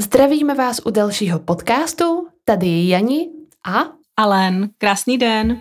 Zdravíme vás u dalšího podcastu. Tady je Jani a Alen. Krásný den.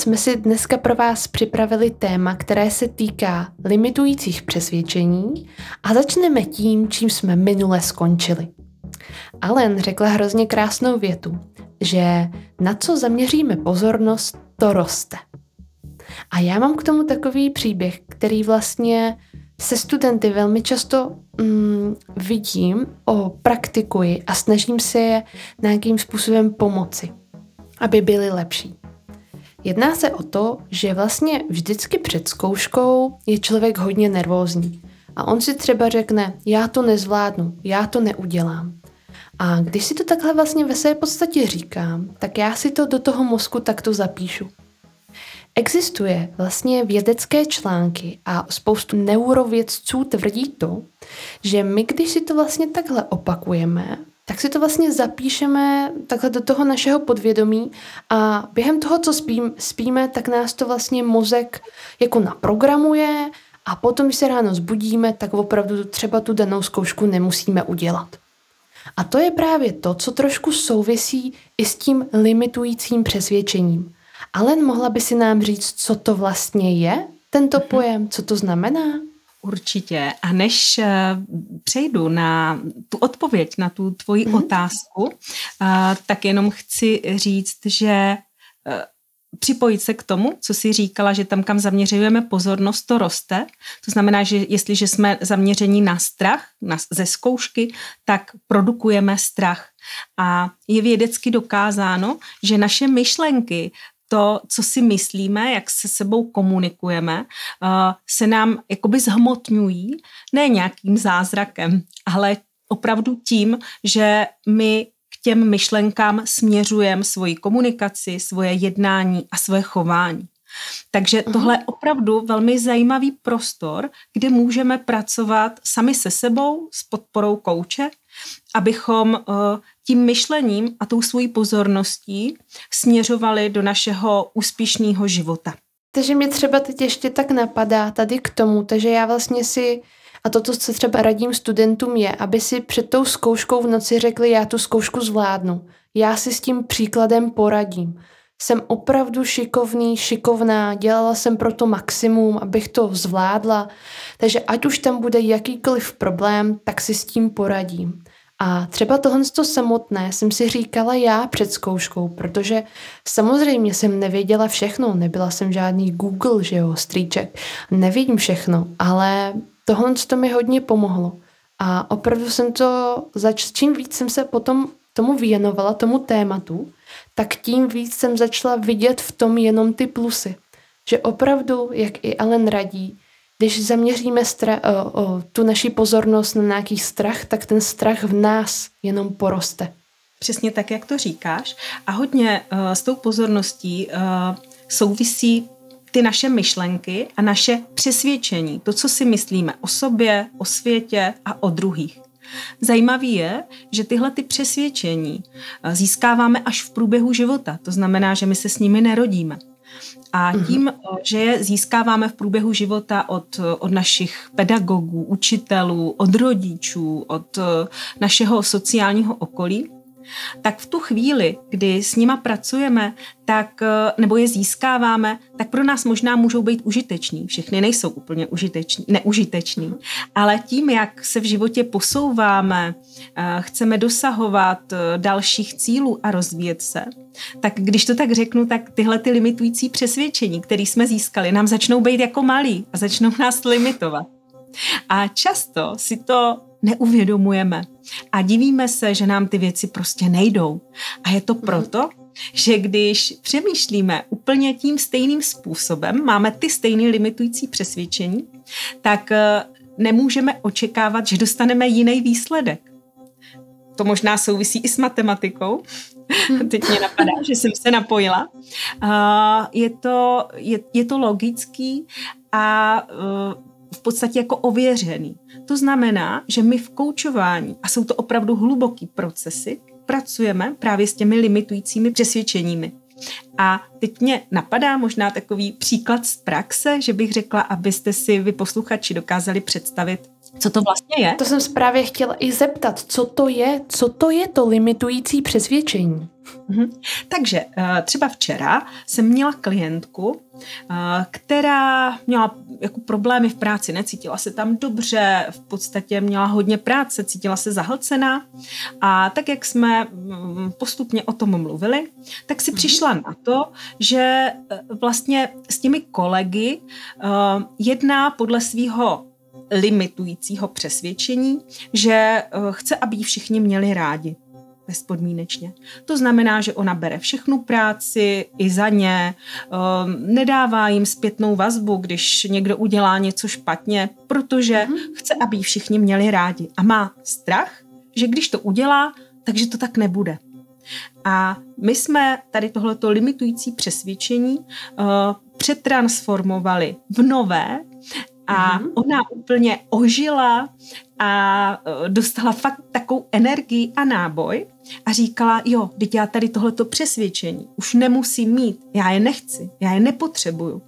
Jsme si dneska pro vás připravili téma, které se týká limitujících přesvědčení a začneme tím, čím jsme minule skončili. Alen řekla hrozně krásnou větu, že na co zaměříme pozornost, to roste. A já mám k tomu takový příběh, který vlastně se studenty velmi často mm, vidím, o praktikuji a snažím se je nějakým způsobem pomoci, aby byli lepší. Jedná se o to, že vlastně vždycky před zkouškou je člověk hodně nervózní. A on si třeba řekne, já to nezvládnu, já to neudělám. A když si to takhle vlastně ve své podstatě říkám, tak já si to do toho mozku takto zapíšu. Existuje vlastně vědecké články a spoustu neurovědců tvrdí to, že my, když si to vlastně takhle opakujeme tak si to vlastně zapíšeme takhle do toho našeho podvědomí a během toho, co spím, spíme, tak nás to vlastně mozek jako naprogramuje a potom, když se ráno zbudíme, tak opravdu třeba tu danou zkoušku nemusíme udělat. A to je právě to, co trošku souvisí i s tím limitujícím přesvědčením. Ale mohla by si nám říct, co to vlastně je, tento mhm. pojem, co to znamená? Určitě. A než eh, přejdu na tu odpověď na tu tvoji mm-hmm. otázku, eh, tak jenom chci říct, že eh, připojit se k tomu, co si říkala, že tam, kam zaměřujeme pozornost, to roste. To znamená, že jestliže jsme zaměření na strach, na, ze zkoušky, tak produkujeme strach. A je vědecky dokázáno, že naše myšlenky to, co si myslíme, jak se sebou komunikujeme, uh, se nám jakoby zhmotňují, ne nějakým zázrakem, ale opravdu tím, že my k těm myšlenkám směřujeme svoji komunikaci, svoje jednání a svoje chování. Takže mhm. tohle je opravdu velmi zajímavý prostor, kde můžeme pracovat sami se sebou s podporou kouče, abychom uh, tím myšlením a tou svojí pozorností směřovali do našeho úspěšného života. Takže mě třeba teď ještě tak napadá tady k tomu, takže já vlastně si, a toto, co třeba radím studentům je, aby si před tou zkouškou v noci řekli, já tu zkoušku zvládnu. Já si s tím příkladem poradím. Jsem opravdu šikovný, šikovná, dělala jsem pro to maximum, abych to zvládla, takže ať už tam bude jakýkoliv problém, tak si s tím poradím. A třeba tohle samotné jsem si říkala já před zkouškou, protože samozřejmě jsem nevěděla všechno, nebyla jsem žádný Google, že jo, strýček, nevidím všechno, ale tohle to mi hodně pomohlo. A opravdu jsem to, zač, čím víc jsem se potom tomu věnovala, tomu tématu, tak tím víc jsem začala vidět v tom jenom ty plusy. Že opravdu, jak i Ellen radí, když zaměříme stra- o, o, tu naši pozornost na nějaký strach, tak ten strach v nás jenom poroste. Přesně tak, jak to říkáš. A hodně uh, s tou pozorností uh, souvisí ty naše myšlenky a naše přesvědčení, to, co si myslíme o sobě, o světě a o druhých. Zajímavý je, že tyhle ty přesvědčení získáváme až v průběhu života. To znamená, že my se s nimi nerodíme. A tím, že je získáváme v průběhu života od, od našich pedagogů, učitelů, od rodičů, od našeho sociálního okolí, tak v tu chvíli, kdy s nima pracujeme, tak, eh, nebo je získáváme, tak pro nás možná můžou být užiteční. Všechny nejsou úplně užiteční, neužiteční, ale tím, jak se v životě posouváme, eh, chceme dosahovat eh, dalších cílů a rozvíjet se, tak když to tak řeknu, tak tyhle ty limitující přesvědčení, které jsme získali, nám začnou být jako malí a začnou nás limitovat. A často si to neuvědomujeme a divíme se, že nám ty věci prostě nejdou. A je to mhm. proto, že když přemýšlíme úplně tím stejným způsobem, máme ty stejné limitující přesvědčení, tak eh, nemůžeme očekávat, že dostaneme jiný výsledek. To možná souvisí i s matematikou, Teď mě napadá, že jsem se napojila. Je to, je, je to logický a v podstatě jako ověřený. To znamená, že my v koučování, a jsou to opravdu hluboký procesy, pracujeme právě s těmi limitujícími přesvědčeními. A teď mě napadá možná takový příklad z praxe, že bych řekla, abyste si vy posluchači dokázali představit, co to vlastně je. To jsem právě chtěla i zeptat, co to je, co to je to limitující přesvědčení. Mhm. Takže eh, třeba včera jsem měla klientku, eh, která měla jako problémy v práci, necítila se tam dobře, v podstatě měla hodně práce, cítila se zahlcená a tak, jak jsme mm, postupně o tom mluvili, tak si mhm. přišla na to, že eh, vlastně s těmi kolegy jedná podle svého limitujícího přesvědčení, že chce, aby ji všichni měli rádi bezpodmínečně. To znamená, že ona bere všechnu práci i za ně, ehm, nedává jim zpětnou vazbu, když někdo udělá něco špatně, protože mm-hmm. chce, aby ji všichni měli rádi. A má strach, že když to udělá, takže to tak nebude. A my jsme tady tohleto limitující přesvědčení uh, přetransformovali v nové a mm-hmm. ona úplně ožila a uh, dostala fakt takovou energii a náboj a říkala, jo, teď já tady tohleto přesvědčení už nemusím mít, já je nechci, já je nepotřebuju.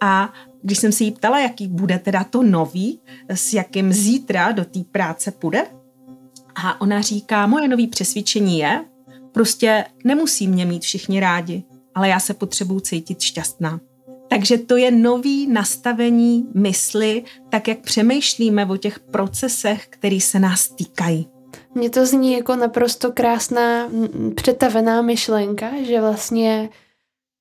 A když jsem se jí ptala, jaký bude teda to nový, s jakým zítra do té práce půjde, a ona říká, moje nový přesvědčení je, prostě nemusí mě mít všichni rádi, ale já se potřebuju cítit šťastná. Takže to je nový nastavení mysli, tak jak přemýšlíme o těch procesech, které se nás týkají. Mně to zní jako naprosto krásná přetavená myšlenka, že vlastně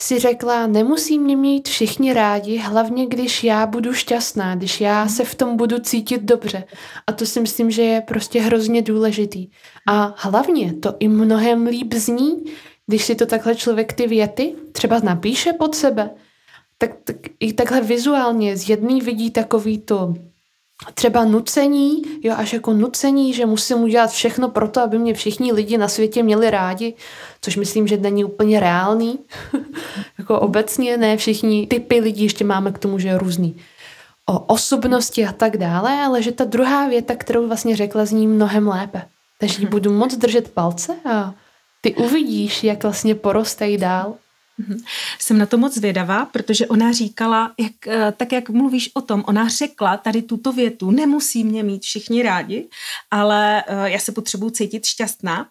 si řekla, nemusí mě mít všichni rádi, hlavně když já budu šťastná, když já se v tom budu cítit dobře. A to si myslím, že je prostě hrozně důležitý. A hlavně to i mnohem líp zní, když si to takhle člověk ty věty třeba napíše pod sebe, tak, tak i takhle vizuálně z jedný vidí takový to třeba nucení, jo, až jako nucení, že musím udělat všechno pro to, aby mě všichni lidi na světě měli rádi, což myslím, že není úplně reálný. jako obecně ne všichni typy lidí ještě máme k tomu, že je různý o osobnosti a tak dále, ale že ta druhá věta, kterou vlastně řekla, zní mnohem lépe. Takže jí budu moc držet palce a ty uvidíš, jak vlastně porostejí dál. Mhm. Jsem na to moc zvědavá, protože ona říkala, jak, eh, tak jak mluvíš o tom, ona řekla tady tuto větu, nemusí mě mít všichni rádi, ale eh, já se potřebuji cítit šťastná,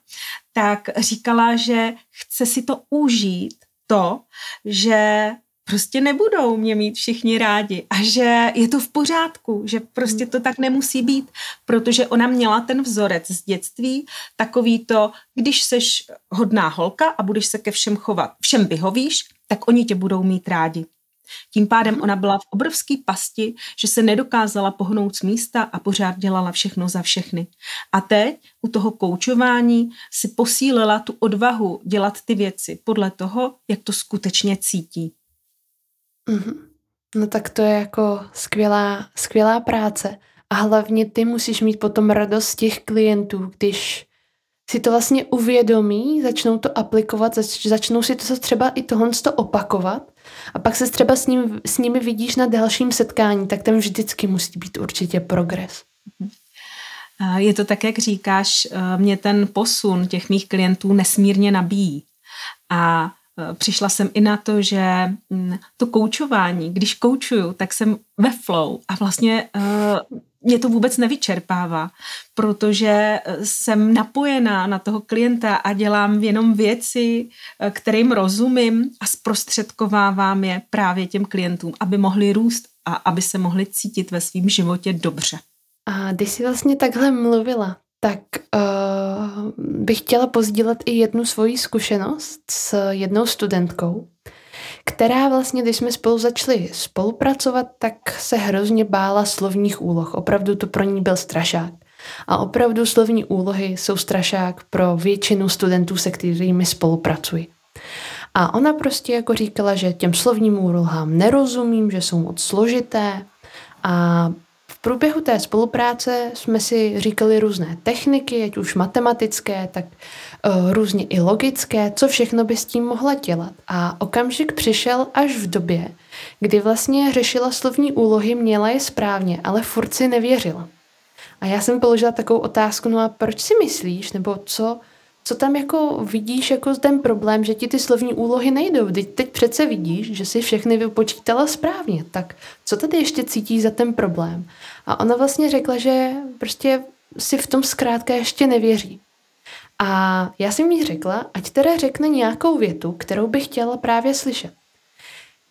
tak říkala, že chce si to užít, to, že prostě nebudou mě mít všichni rádi a že je to v pořádku, že prostě to tak nemusí být, protože ona měla ten vzorec z dětství, takový to, když seš hodná holka a budeš se ke všem chovat, všem vyhovíš, tak oni tě budou mít rádi. Tím pádem ona byla v obrovské pasti, že se nedokázala pohnout z místa a pořád dělala všechno za všechny. A teď u toho koučování si posílila tu odvahu dělat ty věci podle toho, jak to skutečně cítí. Mm-hmm. No tak to je jako skvělá, skvělá práce. A hlavně ty musíš mít potom radost těch klientů, když si to vlastně uvědomí, začnou to aplikovat, zač, začnou si to třeba i tohle to opakovat a pak se třeba s, ním, s nimi vidíš na dalším setkání, tak tam vždycky musí být určitě progres. Je to tak, jak říkáš, eh, mě ten posun těch mých klientů nesmírně nabíjí. A přišla jsem i na to, že mm, to koučování, když koučuju, tak jsem ve flow a vlastně uh, mě to vůbec nevyčerpává, protože eh, jsem napojená na toho klienta a dělám jenom věci, kterým rozumím a zprostředkovávám je právě těm klientům, aby mohli růst a aby se mohli cítit ve svém životě dobře. A když jsi vlastně takhle mluvila, tak uh, bych chtěla pozdílet i jednu svoji zkušenost s jednou studentkou, která vlastně, když jsme spolu začali spolupracovat, tak se hrozně bála slovních úloh. Opravdu to pro ní byl strašák. A opravdu slovní úlohy jsou strašák pro většinu studentů, se kterými spolupracuji. A ona prostě jako říkala, že těm slovním úlohám nerozumím, že jsou moc složité a průběhu té spolupráce jsme si říkali různé techniky, ať už matematické, tak uh, různě i logické, co všechno by s tím mohla dělat. A okamžik přišel až v době, kdy vlastně řešila slovní úlohy, měla je správně, ale furt si nevěřila. A já jsem položila takovou otázku, no a proč si myslíš, nebo co, co tam jako vidíš jako ten problém, že ti ty slovní úlohy nejdou? Teď, teď přece vidíš, že si všechny vypočítala správně, tak co tady ještě cítíš za ten problém? A ona vlastně řekla, že prostě si v tom zkrátka ještě nevěří. A já jsem jí řekla, ať teda řekne nějakou větu, kterou bych chtěla právě slyšet.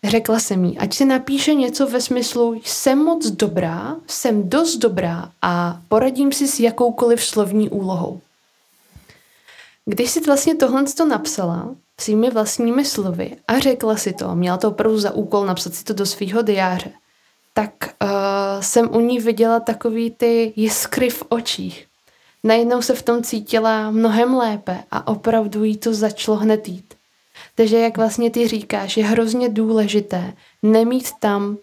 Řekla jsem jí, ať si napíše něco ve smyslu jsem moc dobrá, jsem dost dobrá a poradím si s jakoukoliv slovní úlohou. Když si vlastně tohle to napsala svými vlastními slovy a řekla si to, měla to opravdu za úkol napsat si to do svého diáře, tak uh, jsem u ní viděla takový ty jiskry v očích. Najednou se v tom cítila mnohem lépe a opravdu jí to začalo hned jít. Takže jak vlastně ty říkáš, je hrozně důležité nemít tam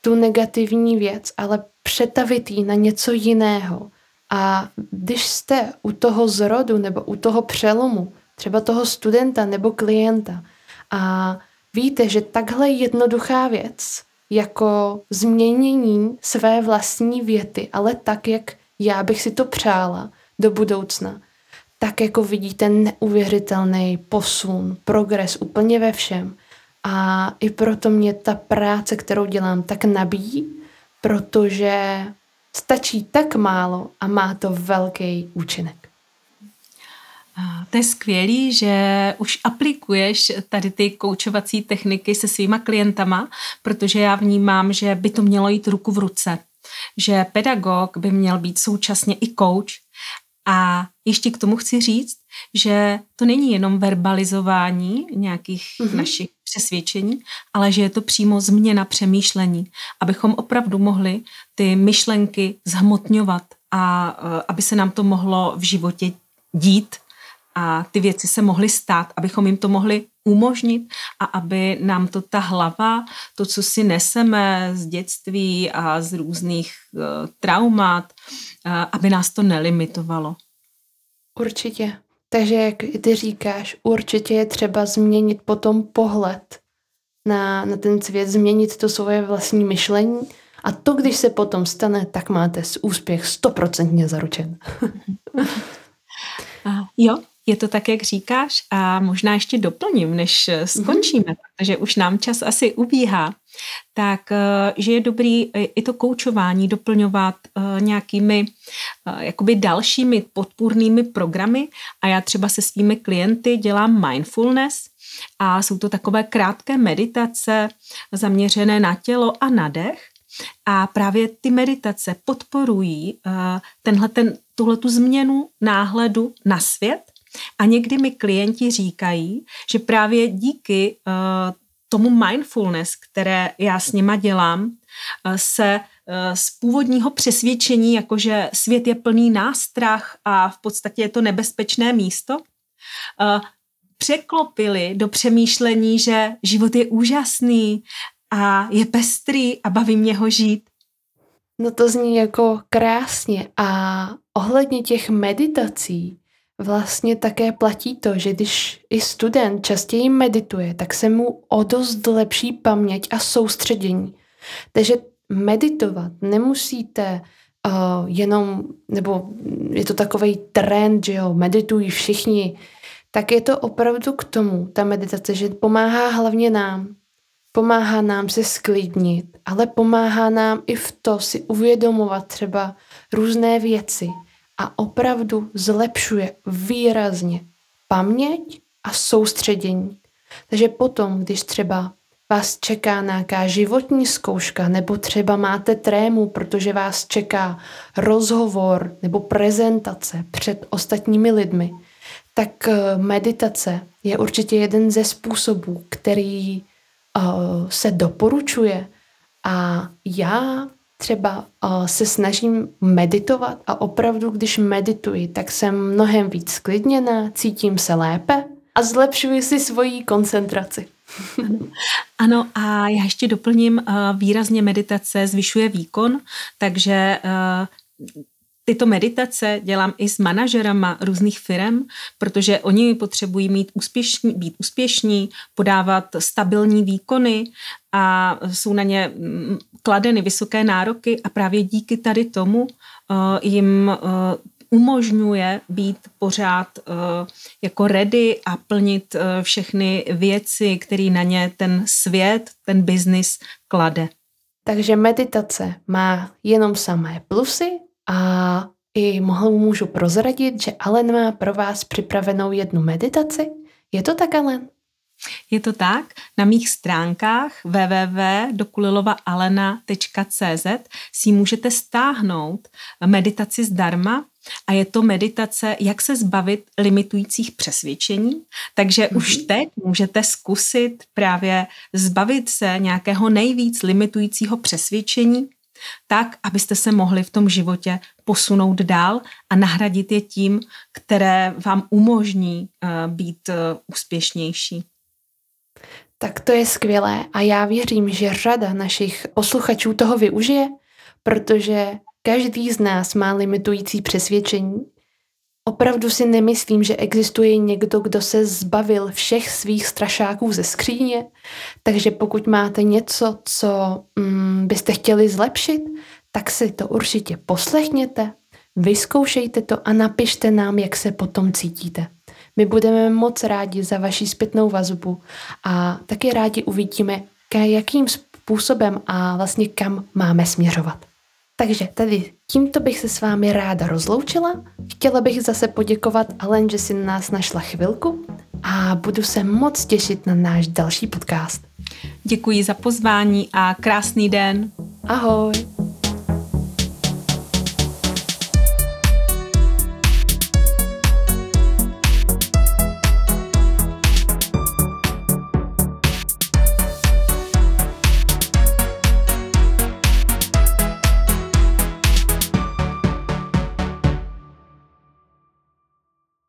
tu negativní věc, ale přetavit ji na něco jiného. A když jste u toho zrodu nebo u toho přelomu, třeba toho studenta nebo klienta a víte, že takhle jednoduchá věc, jako změnění své vlastní věty, ale tak, jak já bych si to přála do budoucna, tak jako vidíte neuvěřitelný posun, progres úplně ve všem. A i proto mě ta práce, kterou dělám, tak nabíjí, protože stačí tak málo a má to velký účinek. To je skvělý, že už aplikuješ tady ty koučovací techniky se svýma klientama, protože já vnímám, že by to mělo jít ruku v ruce. Že pedagog by měl být současně i coach a ještě k tomu chci říct, že to není jenom verbalizování nějakých mm-hmm. našich přesvědčení, ale že je to přímo změna přemýšlení, abychom opravdu mohli ty myšlenky zhmotňovat a uh, aby se nám to mohlo v životě dít a ty věci se mohly stát, abychom jim to mohli umožnit a aby nám to ta hlava, to, co si neseme z dětství a z různých uh, traumat, uh, aby nás to nelimitovalo. Určitě. Takže jak ty říkáš, určitě je třeba změnit potom pohled na, na ten svět, změnit to svoje vlastní myšlení a to, když se potom stane, tak máte úspěch stoprocentně zaručen. jo, je to tak, jak říkáš a možná ještě doplním, než skončíme, mm-hmm. protože už nám čas asi ubíhá, tak eh, že je dobrý i to koučování doplňovat eh, nějakými jakoby dalšími podpůrnými programy. A já třeba se svými klienty dělám mindfulness a jsou to takové krátké meditace zaměřené na tělo a na dech. A právě ty meditace podporují tenhle ten, tuhle tu změnu náhledu na svět. A někdy mi klienti říkají, že právě díky tomu mindfulness, které já s nima dělám, uh, se uh, z původního přesvědčení, jakože svět je plný nástrach a v podstatě je to nebezpečné místo, uh, překlopili do přemýšlení, že život je úžasný a je pestrý a baví mě ho žít. No to zní jako krásně a ohledně těch meditací, vlastně také platí to, že když i student častěji medituje, tak se mu o dost lepší paměť a soustředění. Takže meditovat nemusíte uh, jenom, nebo je to takový trend, že jo, meditují všichni, tak je to opravdu k tomu, ta meditace, že pomáhá hlavně nám, pomáhá nám se sklidnit, ale pomáhá nám i v to si uvědomovat třeba různé věci, a opravdu zlepšuje výrazně paměť a soustředění. Takže potom, když třeba vás čeká nějaká životní zkouška, nebo třeba máte trému, protože vás čeká rozhovor nebo prezentace před ostatními lidmi, tak eh, meditace je určitě jeden ze způsobů, který uh, se doporučuje. A já třeba se snažím meditovat a opravdu, když medituji, tak jsem mnohem víc sklidněná, cítím se lépe a zlepšuji si svoji koncentraci. Ano. a já ještě doplním, výrazně meditace zvyšuje výkon, takže tyto meditace dělám i s manažerama různých firm, protože oni potřebují mít úspěšní, být úspěšní, podávat stabilní výkony a jsou na ně kladeny vysoké nároky a právě díky tady tomu uh, jim uh, umožňuje být pořád uh, jako ready a plnit všechny věci, které na ně ten svět, ten biznis klade. Takže meditace má jenom samé plusy a i mohl můžu prozradit, že Alen má pro vás připravenou jednu meditaci. Je to tak, Alen? Je to tak. Na mých stránkách www.dokulilovaalena.cz si můžete stáhnout meditaci zdarma a je to meditace, jak se zbavit limitujících přesvědčení. Takže mm-hmm. už teď můžete zkusit právě zbavit se nějakého nejvíc limitujícího přesvědčení, tak, abyste se mohli v tom životě posunout dál a nahradit je tím, které vám umožní uh, být uh, úspěšnější. Tak to je skvělé. A já věřím, že řada našich posluchačů toho využije, protože každý z nás má limitující přesvědčení. Opravdu si nemyslím, že existuje někdo, kdo se zbavil všech svých strašáků ze skříně, takže pokud máte něco, co mm, byste chtěli zlepšit, tak si to určitě poslechněte, vyzkoušejte to a napište nám, jak se potom cítíte. My budeme moc rádi za vaši zpětnou vazbu a taky rádi uvidíme, jakým způsobem a vlastně kam máme směřovat. Takže tady tímto bych se s vámi ráda rozloučila. Chtěla bych zase poděkovat Alen, že si na nás našla chvilku a budu se moc těšit na náš další podcast. Děkuji za pozvání a krásný den. Ahoj.